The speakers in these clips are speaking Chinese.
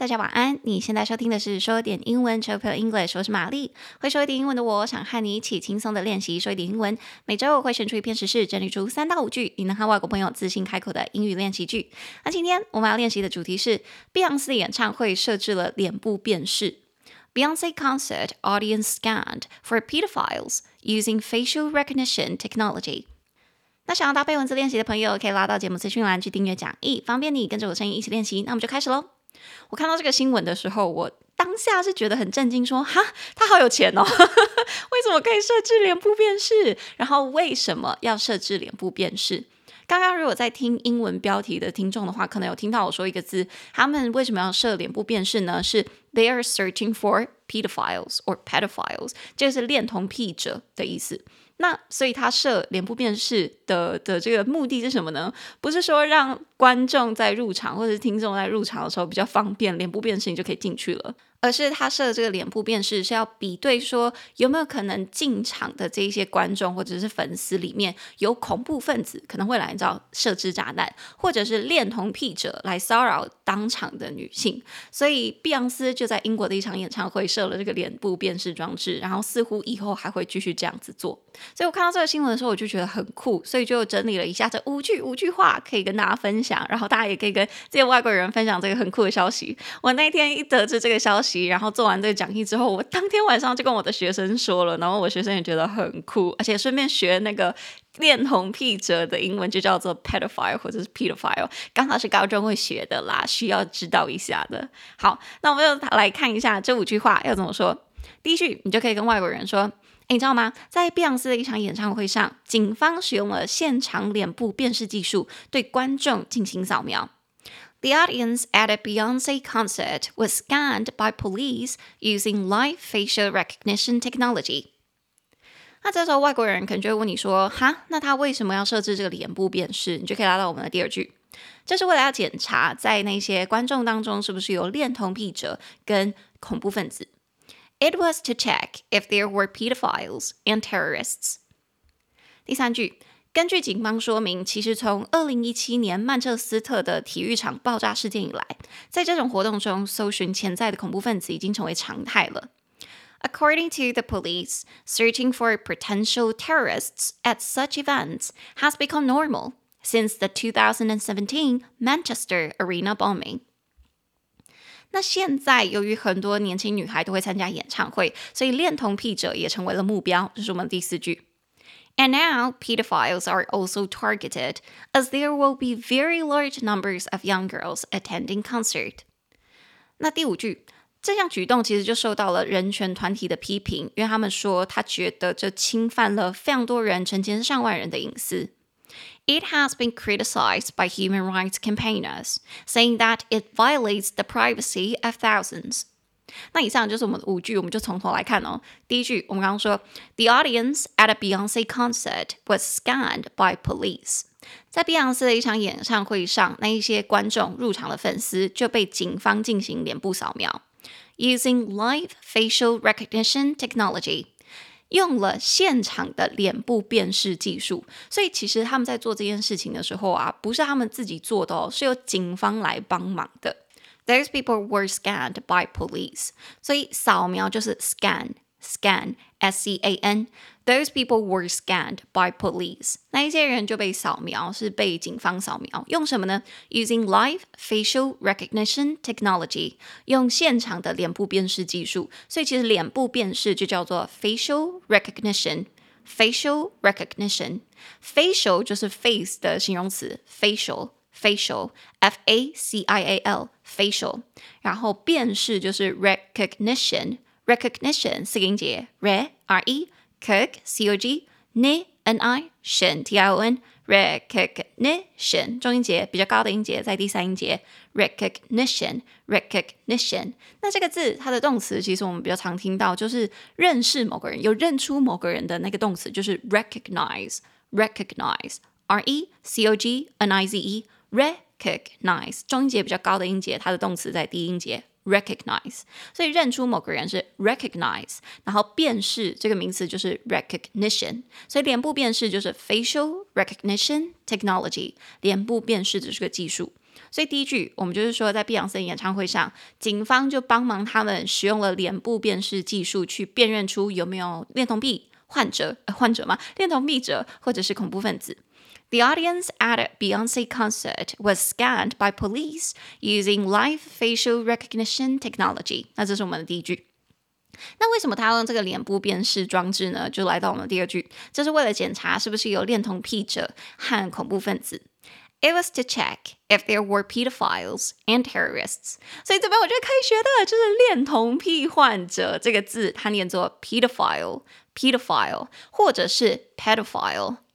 大家晚安。你现在收听的是说点英文 Chill English，我是玛丽。会说一点英文的我，想和你一起轻松的练习说一点英文。每周我会选出一篇时事，整理出三到五句，你能和外国朋友自信开口的英语练习句。那今天我们要练习的主题是，碧昂斯的演唱会设置了脸部辨识。Beyonce concert audience scanned for pedophiles using facial recognition technology。那想要搭配文字练习的朋友，可以拉到节目资讯栏去订阅讲义，方便你跟着我声音一起练习。那我们就开始喽。我看到这个新闻的时候，我当下是觉得很震惊，说：“哈，他好有钱哦，为什么可以设置脸部辨识？然后为什么要设置脸部辨识？”刚刚如果在听英文标题的听众的话，可能有听到我说一个字，他们为什么要设脸部辨识呢？是 They are searching for pedophiles or pedophiles，这个是恋童癖者的意思。那所以他设脸部辨识的的这个目的是什么呢？不是说让观众在入场或者是听众在入场的时候比较方便，脸部辨识你就可以进去了。而是他设的这个脸部辨识是要比对说有没有可能进场的这一些观众或者是粉丝里面有恐怖分子可能会来找设置炸弹，或者是恋童癖者来骚扰当场的女性。所以碧昂斯就在英国的一场演唱会设了这个脸部辨识装置，然后似乎以后还会继续这样子做。所以我看到这个新闻的时候，我就觉得很酷，所以就整理了一下这五句五句话可以跟大家分享，然后大家也可以跟这些外国人分享这个很酷的消息。我那天一得知这个消息。然后做完这个讲义之后，我当天晚上就跟我的学生说了，然后我学生也觉得很酷，而且顺便学那个恋童癖者的英文就叫做 pedophile 或者是 pedophile，刚好是高中会学的啦，需要知道一下的。好，那我们就来看一下这五句话要怎么说。第一句，你就可以跟外国人说：“诶，你知道吗？在碧昂斯的一场演唱会上，警方使用了现场脸部辨识技术对观众进行扫描。” The audience at a Beyonce concert was scanned by police using live facial recognition technology. 那这时候外国人可能就会问你说：“哈，那他为什么要设置这个脸部辨识？”你就可以拉到我们的第二句，这是为了要检查在那些观众当中是不是有恋童癖者跟恐怖分子。It was to check if there were pedophiles and terrorists. 第三句。 根据警方说明，其实从二零一七年曼彻斯特的体育场爆炸事件以来，在这种活动中搜寻潜在的恐怖分子已经成为常态了。According to the police, searching for potential terrorists at such events has become normal since the 2017 Manchester Arena bombing. 那现在，由于很多年轻女孩都会参加演唱会，所以恋童癖者也成为了目标。这是我们第四句。And now, pedophiles are also targeted, as there will be very large numbers of young girls attending concert. 那第五句，这项举动其实就受到了人权团体的批评，因为他们说他觉得这侵犯了非常多人，成千上万人的隐私。It has been criticized by human rights campaigners, saying that it violates the privacy of thousands. 那以上就是我们的五句，我们就从头来看哦。第一句，我们刚刚说，The audience at a Beyonce concert was scanned by police。在碧昂斯的一场演唱会上，那一些观众入场的粉丝就被警方进行脸部扫描，using live facial recognition technology，用了现场的脸部辨识技术。所以其实他们在做这件事情的时候啊，不是他们自己做的哦，是由警方来帮忙的。Those people were scanned by police，所以扫描就是 scan，scan，s c a n。Those people were scanned by police，那一些人就被扫描，是被警方扫描，用什么呢？Using live facial recognition technology，用现场的脸部辨识技术。所以其实脸部辨识就叫做 facial recognition，facial recognition，facial 就是 face 的形容词，facial。facial f a c i a l facial，然后辨识就是 recognition recognition 四个音节 re r e cog c o g n n i tion t i o n recognition 中音节比较高的音节在第三音节 recognition recognition 那这个字它的动词其实我们比较常听到就是认识某个人有认出某个人的那个动词就是 recognize recognize r e c o g n i z e recognize Recognize 中音节比较高的音节，它的动词在低音节 recognize，所以认出某个人是 recognize，然后辨识这个名词就是 recognition，所以脸部辨识就是 facial recognition technology，脸部辨识的这个技术。所以第一句我们就是说，在碧昂斯演唱会上，警方就帮忙他们使用了脸部辨识技术去辨认出有没有恋童癖患者，呃、患者吗？恋童癖者或者是恐怖分子。The audience at a Beyonce concert was scanned by police using live facial recognition technology。那这是我们的第一句。那为什么他要用这个脸部辨识装置呢？就来到我们的第二句，这是为了检查是不是有恋童癖者和恐怖分子。It was to check if there were pedophiles and terrorists。所以这边我觉得可以学的就是恋童癖患者这个字，它念作 pedophile，pedophile，或者是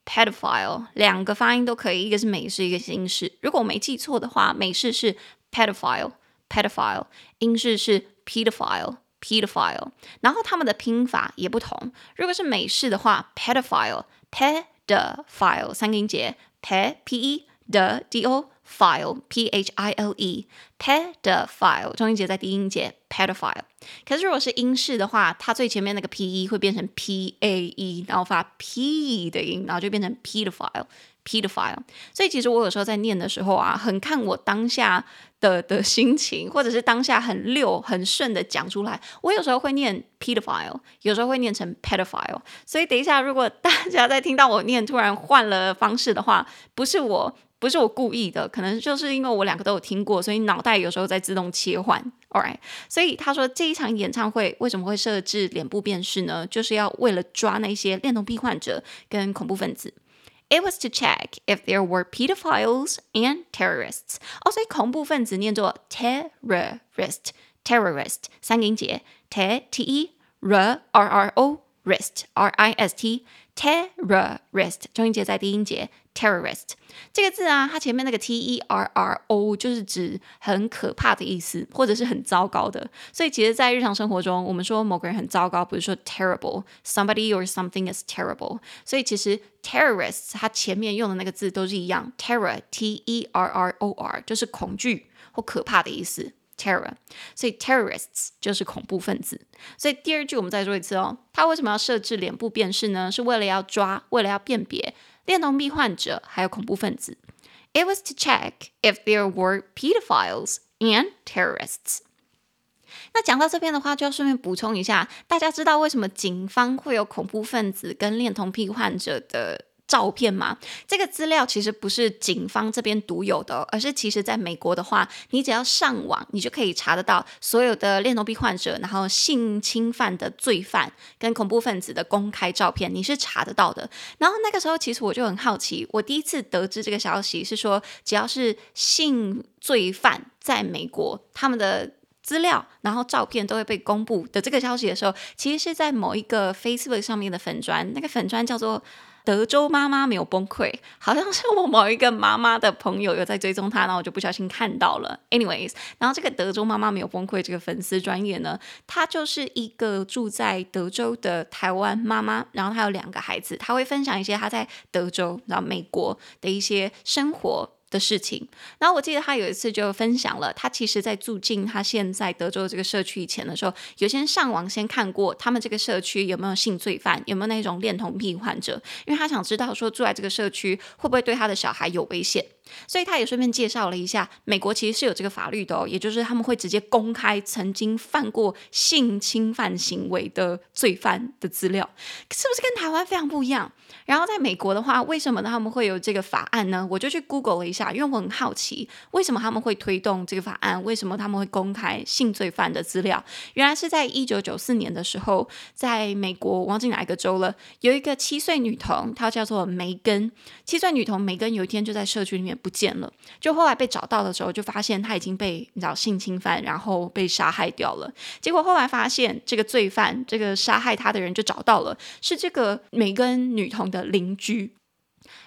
pedophile，两个发音都可以，一个是美式，一个是英式。如果我没记错的话，美式是 pedophile，pedophile，英式是 pedophile。pedophile，然后他们的拼法也不同。如果是美式的话，pedophile，pedophile，三个音节，p p e d d o file p h i l e，pedophile，中音节在第一音节，pedophile。可是如果是英式的话，它最前面那个 p e 会变成 p a e，然后发 p 的音，然后就变成 pedophile。pedophile，所以其实我有时候在念的时候啊，很看我当下的的心情，或者是当下很溜很顺的讲出来。我有时候会念 pedophile，有时候会念成 pedophile。所以等一下，如果大家在听到我念突然换了方式的话，不是我不是我故意的，可能就是因为我两个都有听过，所以脑袋有时候在自动切换。All right，所以他说这一场演唱会为什么会设置脸部辨识呢？就是要为了抓那些恋童癖患者跟恐怖分子。It was to check if there were pedophiles and terrorists。哦，所以恐怖分子念作 terrorist，terrorist 三音节，t t e r r r o rist r i s t terrorist 中音节在低音节。terrorist 这个字啊，它前面那个 t e r r o 就是指很可怕的意思，或者是很糟糕的。所以其实，在日常生活中，我们说某个人很糟糕，比如说 terrible，somebody or something is terrible。所以其实 terrorists 它前面用的那个字都是一样，terror t e r r o r 就是恐惧或可怕的意思，terror。所以 terrorists 就是恐怖分子。所以第二句我们再说一次哦，他为什么要设置脸部辨识呢？是为了要抓，为了要辨别。恋童癖患者还有恐怖分子。It was to check if there were pedophiles and terrorists。那讲到这边的话，就要顺便补充一下，大家知道为什么警方会有恐怖分子跟恋童癖患者的照片吗？这个资料其实不是警方这边独有的，而是其实在美国的话，你只要上网，你就可以查得到所有的恋童癖患者，然后性侵犯的罪犯跟恐怖分子的公开照片，你是查得到的。然后那个时候，其实我就很好奇，我第一次得知这个消息是说，只要是性罪犯在美国，他们的资料然后照片都会被公布的这个消息的时候，其实是在某一个 Facebook 上面的粉砖，那个粉砖叫做。德州妈妈没有崩溃，好像是我某一个妈妈的朋友有在追踪她，然后我就不小心看到了。Anyways，然后这个德州妈妈没有崩溃这个粉丝专业呢，她就是一个住在德州的台湾妈妈，然后她有两个孩子，她会分享一些她在德州，然后美国的一些生活。的事情，然后我记得他有一次就分享了，他其实在住进他现在德州这个社区以前的时候，有先上网先看过他们这个社区有没有性罪犯，有没有那种恋童癖患者，因为他想知道说住在这个社区会不会对他的小孩有危险。所以他也顺便介绍了一下，美国其实是有这个法律的哦，也就是他们会直接公开曾经犯过性侵犯行为的罪犯的资料，是不是跟台湾非常不一样？然后在美国的话，为什么他们会有这个法案呢？我就去 Google 了一下，因为我很好奇，为什么他们会推动这个法案？为什么他们会公开性罪犯的资料？原来是在一九九四年的时候，在美国，忘记哪一个州了，有一个七岁女童，她叫做梅根。七岁女童梅根有一天就在社区里面。不见了，就后来被找到的时候，就发现她已经被你知道性侵犯，然后被杀害掉了。结果后来发现，这个罪犯，这个杀害她的人就找到了，是这个梅根女童的邻居。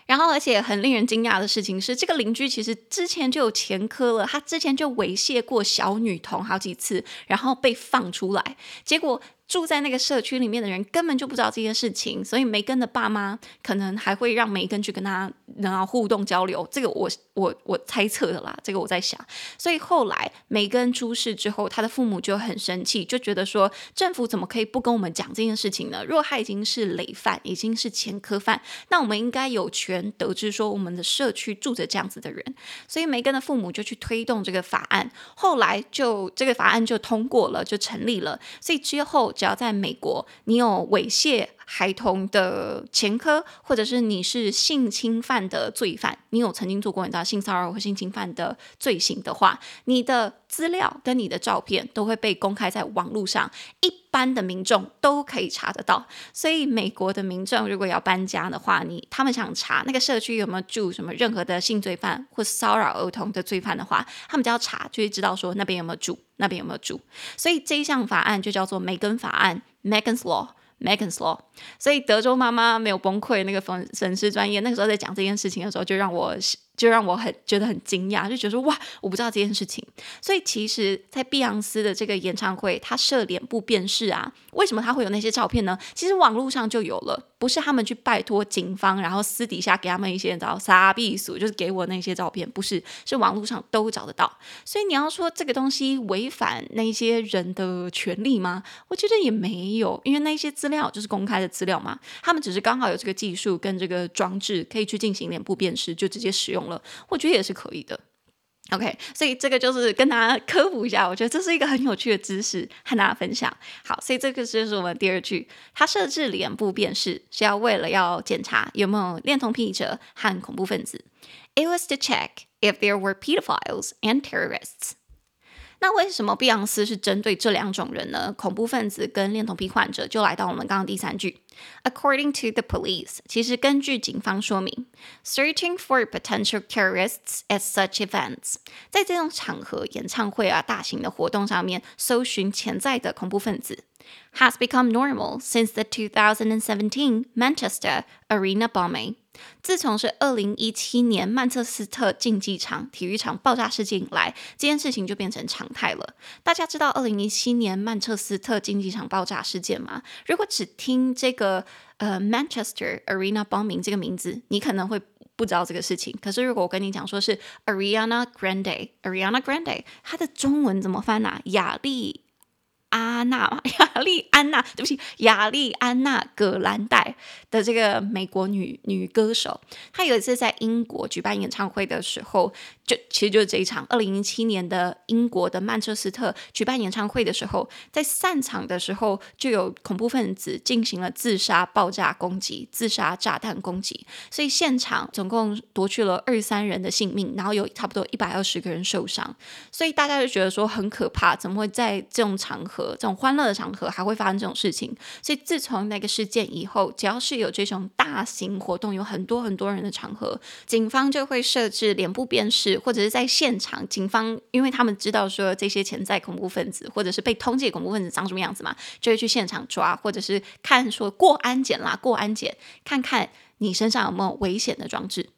然后，而且很令人惊讶的事情是，这个邻居其实之前就有前科了，他之前就猥亵过小女童好几次，然后被放出来。结果住在那个社区里面的人根本就不知道这件事情，所以梅根的爸妈可能还会让梅根去跟他然后互动交流。这个我我我猜测的啦，这个我在想。所以后来梅根出事之后，他的父母就很生气，就觉得说政府怎么可以不跟我们讲这件事情呢？若他已经是累犯，已经是前科犯，那我们应该有权得知说我们的社区住着这样子的人。所以梅根的父母就去推动这个法案，后来就这个法案就通过了，就成立了。所以之后。只要在美国，你有猥亵孩童的前科，或者是你是性侵犯的罪犯，你有曾经做过你知道性骚扰或性侵犯的罪行的话，你的资料跟你的照片都会被公开在网络上，一般的民众都可以查得到。所以美国的民众如果要搬家的话，你他们想查那个社区有没有住什么任何的性罪犯或骚扰儿童的罪犯的话，他们只要查就会知道说那边有没有住。那边有没有住？所以这一项法案就叫做梅根法案 （Megan's Law） Law），Megan's Law。所以德州妈妈没有崩溃，那个粉粉丝专业那个时候在讲这件事情的时候，就让我。就让我很觉得很惊讶，就觉得说哇，我不知道这件事情。所以其实，在碧昂斯的这个演唱会，他设脸部辨识啊，为什么他会有那些照片呢？其实网络上就有了，不是他们去拜托警方，然后私底下给他们一些找杀必死，就是给我那些照片，不是，是网络上都找得到。所以你要说这个东西违反那些人的权利吗？我觉得也没有，因为那些资料就是公开的资料嘛，他们只是刚好有这个技术跟这个装置可以去进行脸部辨识，就直接使用。我觉得也是可以的。OK，所以这个就是跟大家科普一下，我觉得这是一个很有趣的知识，和大家分享。好，所以这个就是我们第二句，它设置脸部辨识是要为了要检查有没有恋童癖者和恐怖分子。It was to check if there were pedophiles and terrorists. 那为什么碧昂斯是针对这两种人呢？恐怖分子跟恋童癖患者，就来到我们刚刚第三句。According to the police，其实根据警方说明，searching for potential terrorists at such events，在这种场合，演唱会啊、大型的活动上面，搜寻潜在的恐怖分子，has become normal since the 2017 Manchester Arena bombing。自从是二零一七年曼彻斯特竞技场体育场爆炸事件以来，这件事情就变成常态了。大家知道二零一七年曼彻斯特竞技场爆炸事件吗？如果只听这个 呃 Manchester Arena bombing 这个名字，你可能会不知道这个事情。可是如果我跟你讲说是 Ariana Grande，Ariana Grande，它的中文怎么翻啊？雅丽。阿娜，亚丽安娜，对不起，亚丽安娜·葛兰戴的这个美国女女歌手，她有一次在英国举办演唱会的时候，就其实就是这一场，二零零七年的英国的曼彻斯特举办演唱会的时候，在散场的时候就有恐怖分子进行了自杀爆炸攻击、自杀炸弹攻击，所以现场总共夺去了二三人的性命，然后有差不多一百二十个人受伤，所以大家就觉得说很可怕，怎么会在这种场合合？这种欢乐的场合还会发生这种事情，所以自从那个事件以后，只要是有这种大型活动，有很多很多人的场合，警方就会设置脸部辨识，或者是在现场，警方因为他们知道说这些潜在恐怖分子或者是被通缉恐怖分子长什么样子嘛，就会去现场抓，或者是看说过安检啦，过安检，看看你身上有没有危险的装置。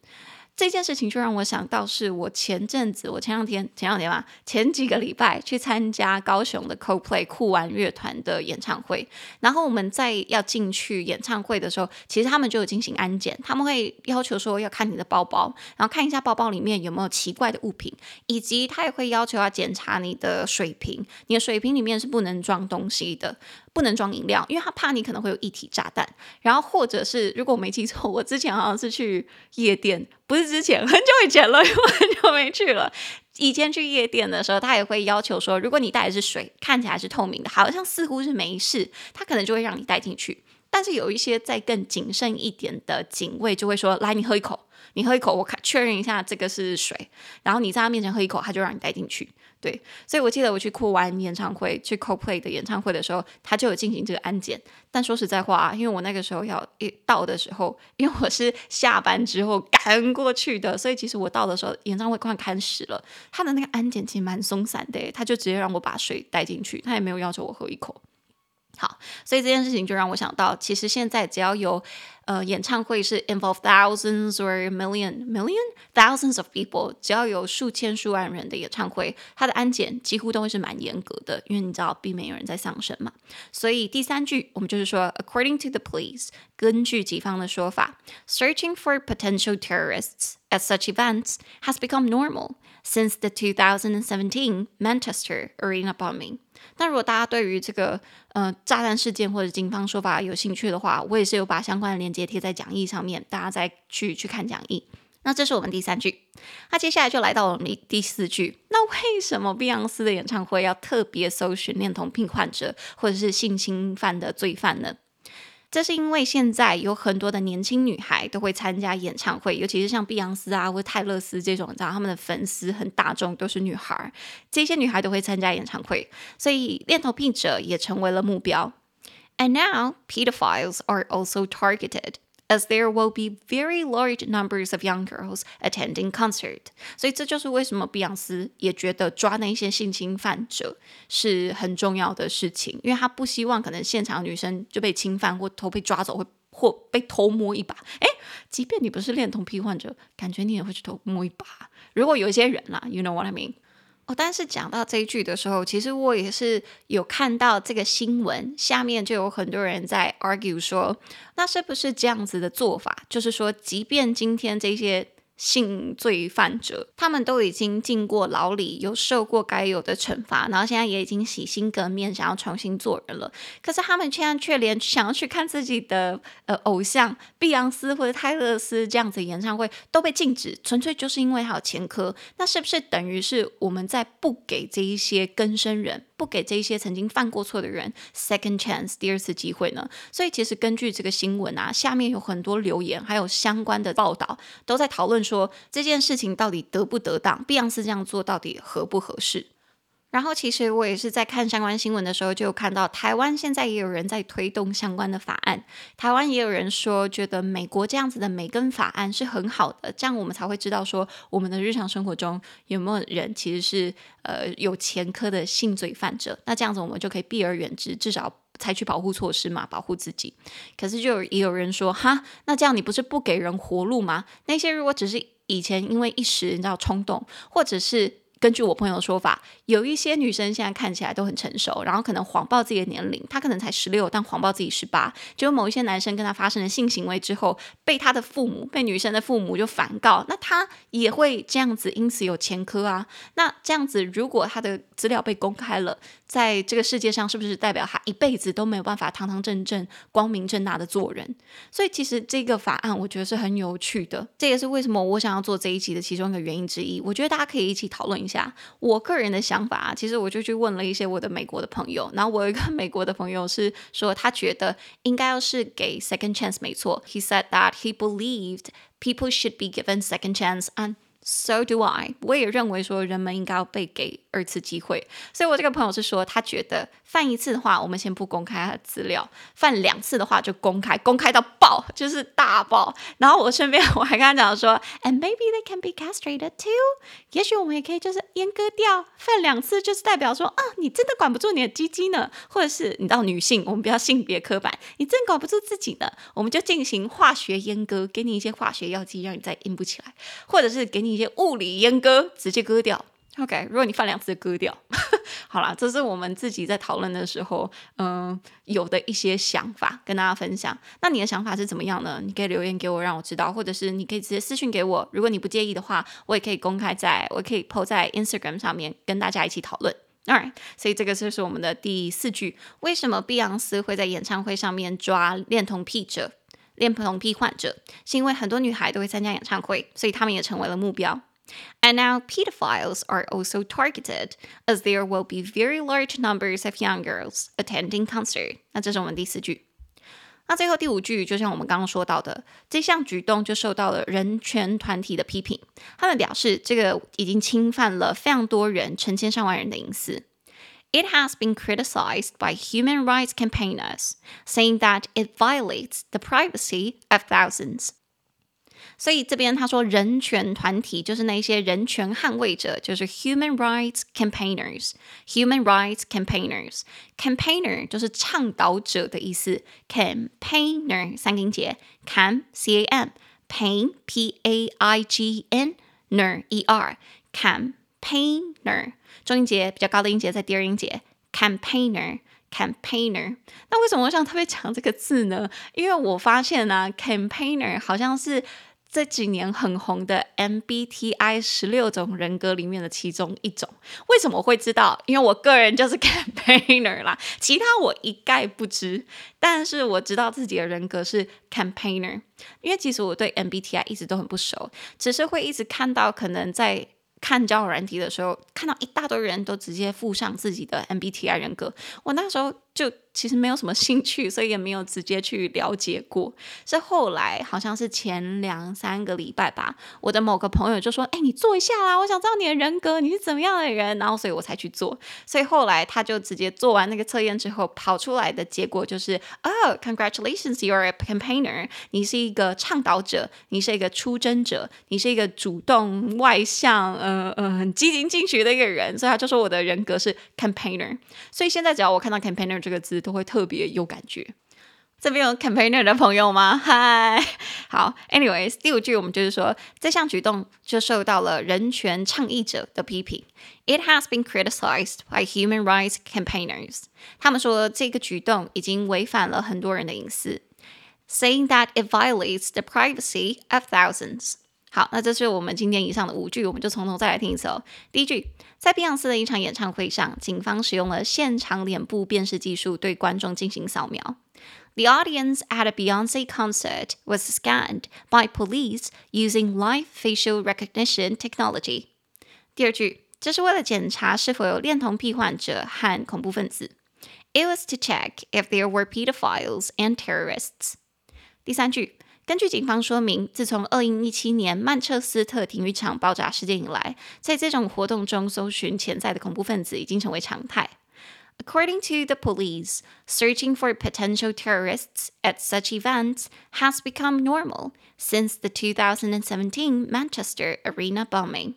这件事情就让我想到，是我前阵子，我前两天，前两天吧，前几个礼拜去参加高雄的 Coldplay 酷玩乐团的演唱会。然后我们在要进去演唱会的时候，其实他们就有进行安检，他们会要求说要看你的包包，然后看一下包包里面有没有奇怪的物品，以及他也会要求要检查你的水瓶，你的水瓶里面是不能装东西的。不能装饮料，因为他怕你可能会有一体炸弹。然后或者是，如果我没记错，我之前好像是去夜店，不是之前，很久以前了，因为很久没去了。以前去夜店的时候，他也会要求说，如果你带的是水，看起来是透明的，好像似乎是没事，他可能就会让你带进去。但是有一些再更谨慎一点的警卫就会说，来，你喝一口，你喝一口，我看确认一下这个是水，然后你在他面前喝一口，他就让你带进去。对，所以我记得我去酷玩演唱会，去 CoPlay 的演唱会的时候，他就有进行这个安检。但说实在话啊，因为我那个时候要一到的时候，因为我是下班之后赶过去的，所以其实我到的时候，演唱会快开始了。他的那个安检其实蛮松散的，他就直接让我把水带进去，他也没有要求我喝一口。好，所以这件事情就让我想到，其实现在只要有呃演唱会是 involve thousands or million million thousands of people，只要有数千数万人的演唱会，它的安检几乎都会是蛮严格的，因为你知道避免有人在丧生嘛。所以第三句我们就是说，according to the police，根据警方的说法，searching for potential terrorists at such events has become normal Since the 2017 Manchester Arena bombing。那如果大家对于这个呃炸弹事件或者警方说法有兴趣的话，我也是有把相关的链接贴在讲义上面，大家再去去看讲义。那这是我们第三句，那接下来就来到我们第四句。那为什么碧昂斯的演唱会要特别搜寻恋童癖患者或者是性侵犯的罪犯呢？这是因为现在有很多的年轻女孩都会参加演唱会，尤其是像碧昂斯啊或泰勒斯这种，你知道他们的粉丝很大众，都是女孩。这些女孩都会参加演唱会，所以恋童癖者也成为了目标。And now, pedophiles are also targeted. As there will be very large numbers of young girls attending concert，所以这就是为什么碧昂斯也觉得抓那些性侵犯者是很重要的事情，因为他不希望可能现场女生就被侵犯或偷被抓走，会或被偷摸一把。诶，即便你不是恋童癖患者，感觉你也会去偷摸一把。如果有一些人啦，you know what I mean。哦，但是讲到这一句的时候，其实我也是有看到这个新闻，下面就有很多人在 argue 说，那是不是这样子的做法？就是说，即便今天这些。性罪犯者，他们都已经进过牢里，有受过该有的惩罚，然后现在也已经洗心革面，想要重新做人了。可是他们现在却连想要去看自己的呃偶像碧昂斯或者泰勒斯这样子演唱会都被禁止，纯粹就是因为他有前科。那是不是等于是我们在不给这一些更生人？不给这些曾经犯过错的人 second chance 第二次机会呢？所以其实根据这个新闻啊，下面有很多留言，还有相关的报道，都在讨论说这件事情到底得不得当，碧昂斯这样做到底合不合适？然后，其实我也是在看相关新闻的时候，就有看到台湾现在也有人在推动相关的法案。台湾也有人说，觉得美国这样子的美根法案是很好的，这样我们才会知道说，我们的日常生活中有没有人其实是呃有前科的性罪犯者。那这样子我们就可以避而远之，至少采取保护措施嘛，保护自己。可是就也有人说，哈，那这样你不是不给人活路吗？那些如果只是以前因为一时你知道冲动，或者是。根据我朋友的说法，有一些女生现在看起来都很成熟，然后可能谎报自己的年龄，她可能才十六，但谎报自己十八。就某一些男生跟她发生了性行为之后，被她的父母，被女生的父母就反告，那她也会这样子，因此有前科啊。那这样子，如果她的资料被公开了，在这个世界上，是不是代表她一辈子都没有办法堂堂正正、光明正大的做人？所以其实这个法案，我觉得是很有趣的。这也是为什么我想要做这一集的其中一个原因之一。我觉得大家可以一起讨论一下。下我个人的想法，其实我就去问了一些我的美国的朋友，然后我有一个美国的朋友是说，他觉得应该要是给 second chance，没错。He said that he believed people should be given second chance and So do I，我也认为说人们应该要被给二次机会。所以我这个朋友是说，他觉得犯一次的话，我们先不公开他的资料；犯两次的话就公开，公开到爆，就是大爆。然后我顺便我还跟他讲说，And maybe they can be castrated too。也许我们也可以就是阉割掉。犯两次就是代表说啊，你真的管不住你的鸡鸡呢，或者是你到女性，我们不要性别刻板，你真管不住自己呢，我们就进行化学阉割，给你一些化学药剂，让你再硬不起来，或者是给你。一些物理阉割，直接割掉。OK，如果你犯两次，割掉。好啦，这是我们自己在讨论的时候，嗯、有的一些想法跟大家分享。那你的想法是怎么样呢？你可以留言给我，让我知道，或者是你可以直接私信给我。如果你不介意的话，我也可以公开在，我可以 po 在 Instagram 上面跟大家一起讨论。Alright，所以这个就是我们的第四句。为什么碧昂斯会在演唱会上面抓恋童癖者？恋童癖患者是因为很多女孩都会参加演唱会，所以他们也成为了目标。And now pedophiles are also targeted, as there will be very large numbers of young girls attending concert。那这是我们第四句。那最后第五句，就像我们刚刚说到的，这项举动就受到了人权团体的批评。他们表示，这个已经侵犯了非常多人、成千上万人的隐私。It has been criticized by human rights campaigners, saying that it violates the privacy of thousands. 所以这边他说人权团体就是那些人权捍卫者，就是 human rights campaigners，human rights campaigners，campaigner 就是倡导者的意思，campaigner 三个音节，cam c a m pain p a i g n ner e r campaigner 中音节比较高的音节在第二音节，campaigner。Campaigner，那为什么我想特别讲这个字呢？因为我发现呢、啊，Campaigner 好像是这几年很红的 MBTI 十六种人格里面的其中一种。为什么我会知道？因为我个人就是 Campaigner 啦，其他我一概不知。但是我知道自己的人格是 Campaigner，因为其实我对 MBTI 一直都很不熟，只是会一直看到可能在。看交友软体的时候，看到一大堆人都直接附上自己的 MBTI 人格，我那时候就其实没有什么兴趣，所以也没有直接去了解过。是后来好像是前两三个礼拜吧，我的某个朋友就说：“哎，你做一下啦，我想知道你的人格，你是怎么样的人。”然后所以我才去做。所以后来他就直接做完那个测验之后，跑出来的结果就是：“哦，Congratulations，you're a campaigner，你是一个倡导者，你是一个出征者，你是一个主动外向。”呃呃，很积极进取的一个人，所以他就说我的人格是 campaigner。所以现在只要我看到 campaigner 这个字，都会特别有感觉。这边有 campaigner 的朋友吗？嗨，好。Anyways，第五句我们就是说，这项举动就受到了人权倡议者的批评。It has been criticized by human rights campaigners。他们说这个举动已经违反了很多人的隐私，saying that it violates the privacy of thousands。好，那这是我们今天以上的五句，我们就从头再来听一次哦。第一句，在碧昂斯的一场演唱会上，警方使用了现场脸部辨识技术对观众进行扫描。The audience at a Beyonce concert was scanned by police using live facial recognition technology。第二句，这是为了检查是否有恋童癖患者和恐怖分子。It was to check if there were pedophiles and terrorists。第三句。 根据警方说明，自从2017年曼彻斯特体育场爆炸事件以来，在这种活动中搜寻潜在的恐怖分子已经成为常态。According to the police, searching for potential terrorists at such events has become normal since the 2017 Manchester Arena bombing.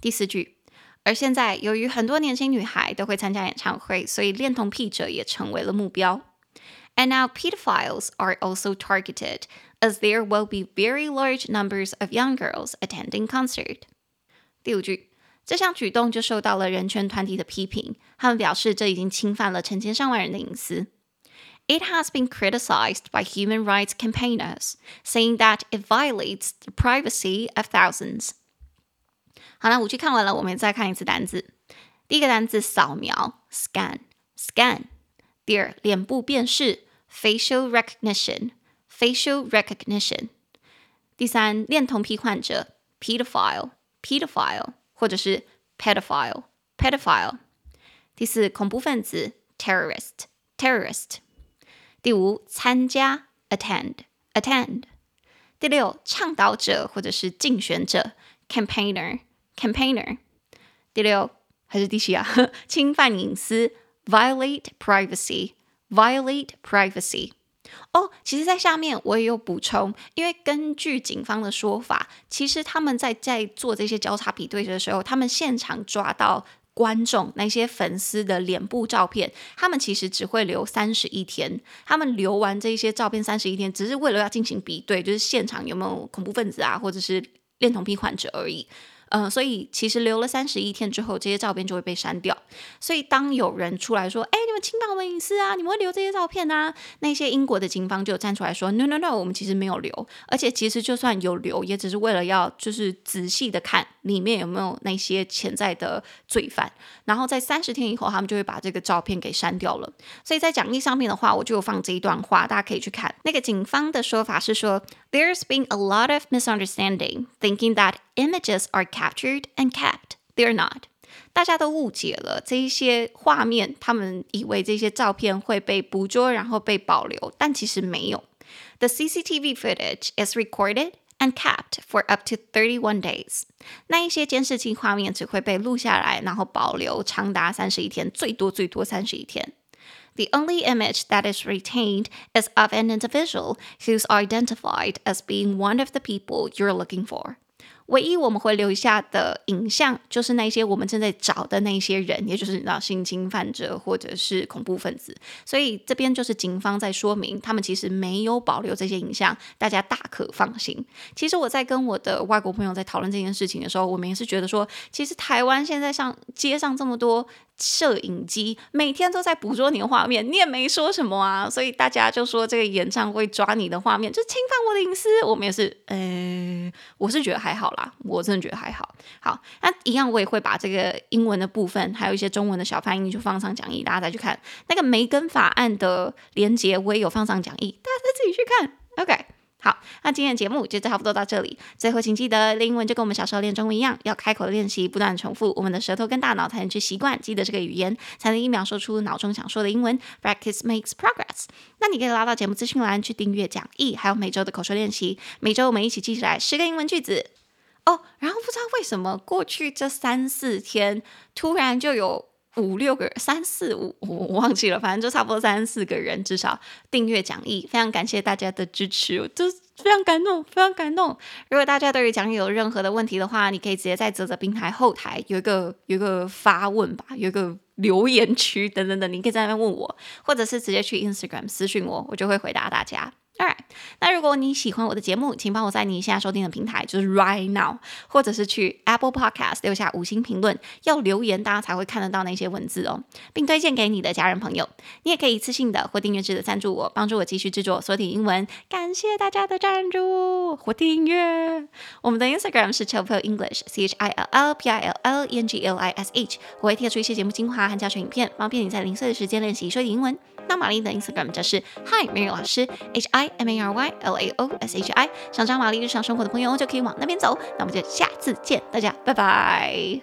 第四句，而现在由于很多年轻女孩都会参加演唱会，所以恋童癖者也成为了目标。And now pedophiles are also targeted. As there will be very large numbers of young girls attending concert。第五句，这项举动就受到了人权团体的批评，他们表示这已经侵犯了成千上万人的隐私。It has been criticized by human rights campaigners, saying that it violates the privacy of thousands。好，那五句看完了，我们再看一次单字。第一个单字扫描，scan，scan。第二，脸部辨识，facial recognition。 facial recognition。第三，恋童癖患者，pedophile，pedophile，或者是 pedophile，pedophile。第四，恐怖分子，terrorist，terrorist。第五，参加，attend，attend。第六，倡导者或者是竞选者，campaigner，campaigner。第六还是第七啊？侵犯隐私，violate privacy，violate privacy。 哦，其实，在下面我也有补充，因为根据警方的说法，其实他们在在做这些交叉比对的时候，他们现场抓到观众那些粉丝的脸部照片，他们其实只会留三十一天，他们留完这些照片三十一天，只是为了要进行比对，就是现场有没有恐怖分子啊，或者是恋童癖患者而已。呃，所以其实留了三十一天之后，这些照片就会被删掉。所以当有人出来说：“哎，你们侵犯我们隐私啊，你们会留这些照片啊？”那些英国的警方就站出来说：“No, no, no，我们其实没有留，而且其实就算有留，也只是为了要就是仔细的看里面有没有那些潜在的罪犯。然后在三十天以后，他们就会把这个照片给删掉了。所以在讲义上面的话，我就放这一段话，大家可以去看。那个警方的说法是说：“There's been a lot of misunderstanding, thinking that images are。” captured and kept. They're not. 大家都误解了这一些画面，他们以为这些照片会被捕捉，然后被保留，但其实没有。The CCTV footage is recorded and kept for up to 31 days. 那一些监视器画面只会被录下来，然后保留长达三十一天，最多最多三十一天。 The only image that is retained is of an individual who's identified as being one of the people you're looking for. 唯一我们会留下的影像，就是那些我们正在找的那些人，也就是你知道性侵犯者或者是恐怖分子。所以这边就是警方在说明，他们其实没有保留这些影像，大家大可放心。其实我在跟我的外国朋友在讨论这件事情的时候，我们也是觉得说，其实台湾现在上街上这么多。摄影机每天都在捕捉你的画面，你也没说什么啊，所以大家就说这个演唱会抓你的画面就侵犯我的隐私。我们也是，呃，我是觉得还好啦，我真的觉得还好。好，那一样我也会把这个英文的部分，还有一些中文的小翻译就放上讲义，大家再去看那个梅根法案的连接，我也有放上讲义，大家再自己去看。OK。好，那今天的节目就差不多到这里。最后，请记得练英文就跟我们小时候练中文一样，要开口练习，不断重复，我们的舌头跟大脑才能去习惯记得这个语言，才能一秒说出脑中想说的英文。Practice makes progress。那你可以拉到节目资讯栏去订阅讲义，还有每周的口说练习。每周我们一起记起来十个英文句子哦。然后不知道为什么过去这三四天突然就有。五六个，三四五，我忘记了，反正就差不多三四个人，至少订阅讲义，非常感谢大家的支持，我就非常感动，非常感动。如果大家对于讲义有任何的问题的话，你可以直接在啧啧平台后台有一个有一个发问吧，有一个留言区等等等，你可以在那边问我，或者是直接去 Instagram 私讯我，我就会回答大家。Alright，那如果你喜欢我的节目，请帮我在你现在收听的平台，就是 Right Now，或者是去 Apple Podcast 留下五星评论，要留言大家才会看得到那些文字哦，并推荐给你的家人朋友。你也可以一次性的或订阅制的赞助我，帮助我继续制作说点英文。感谢大家的赞助或订阅。我们的 Instagram 是 Chill English，C H I L L P I L L E N G L I S H，我会贴出一些节目精华和教学影片，方便你在零碎的时间练习说点英文。那玛丽的 Instagram 就是 Hi Mary 老师，H I M A R Y L A O S H I。想找玛丽日常生活的朋友就可以往那边走。那我们就下次见，大家拜拜。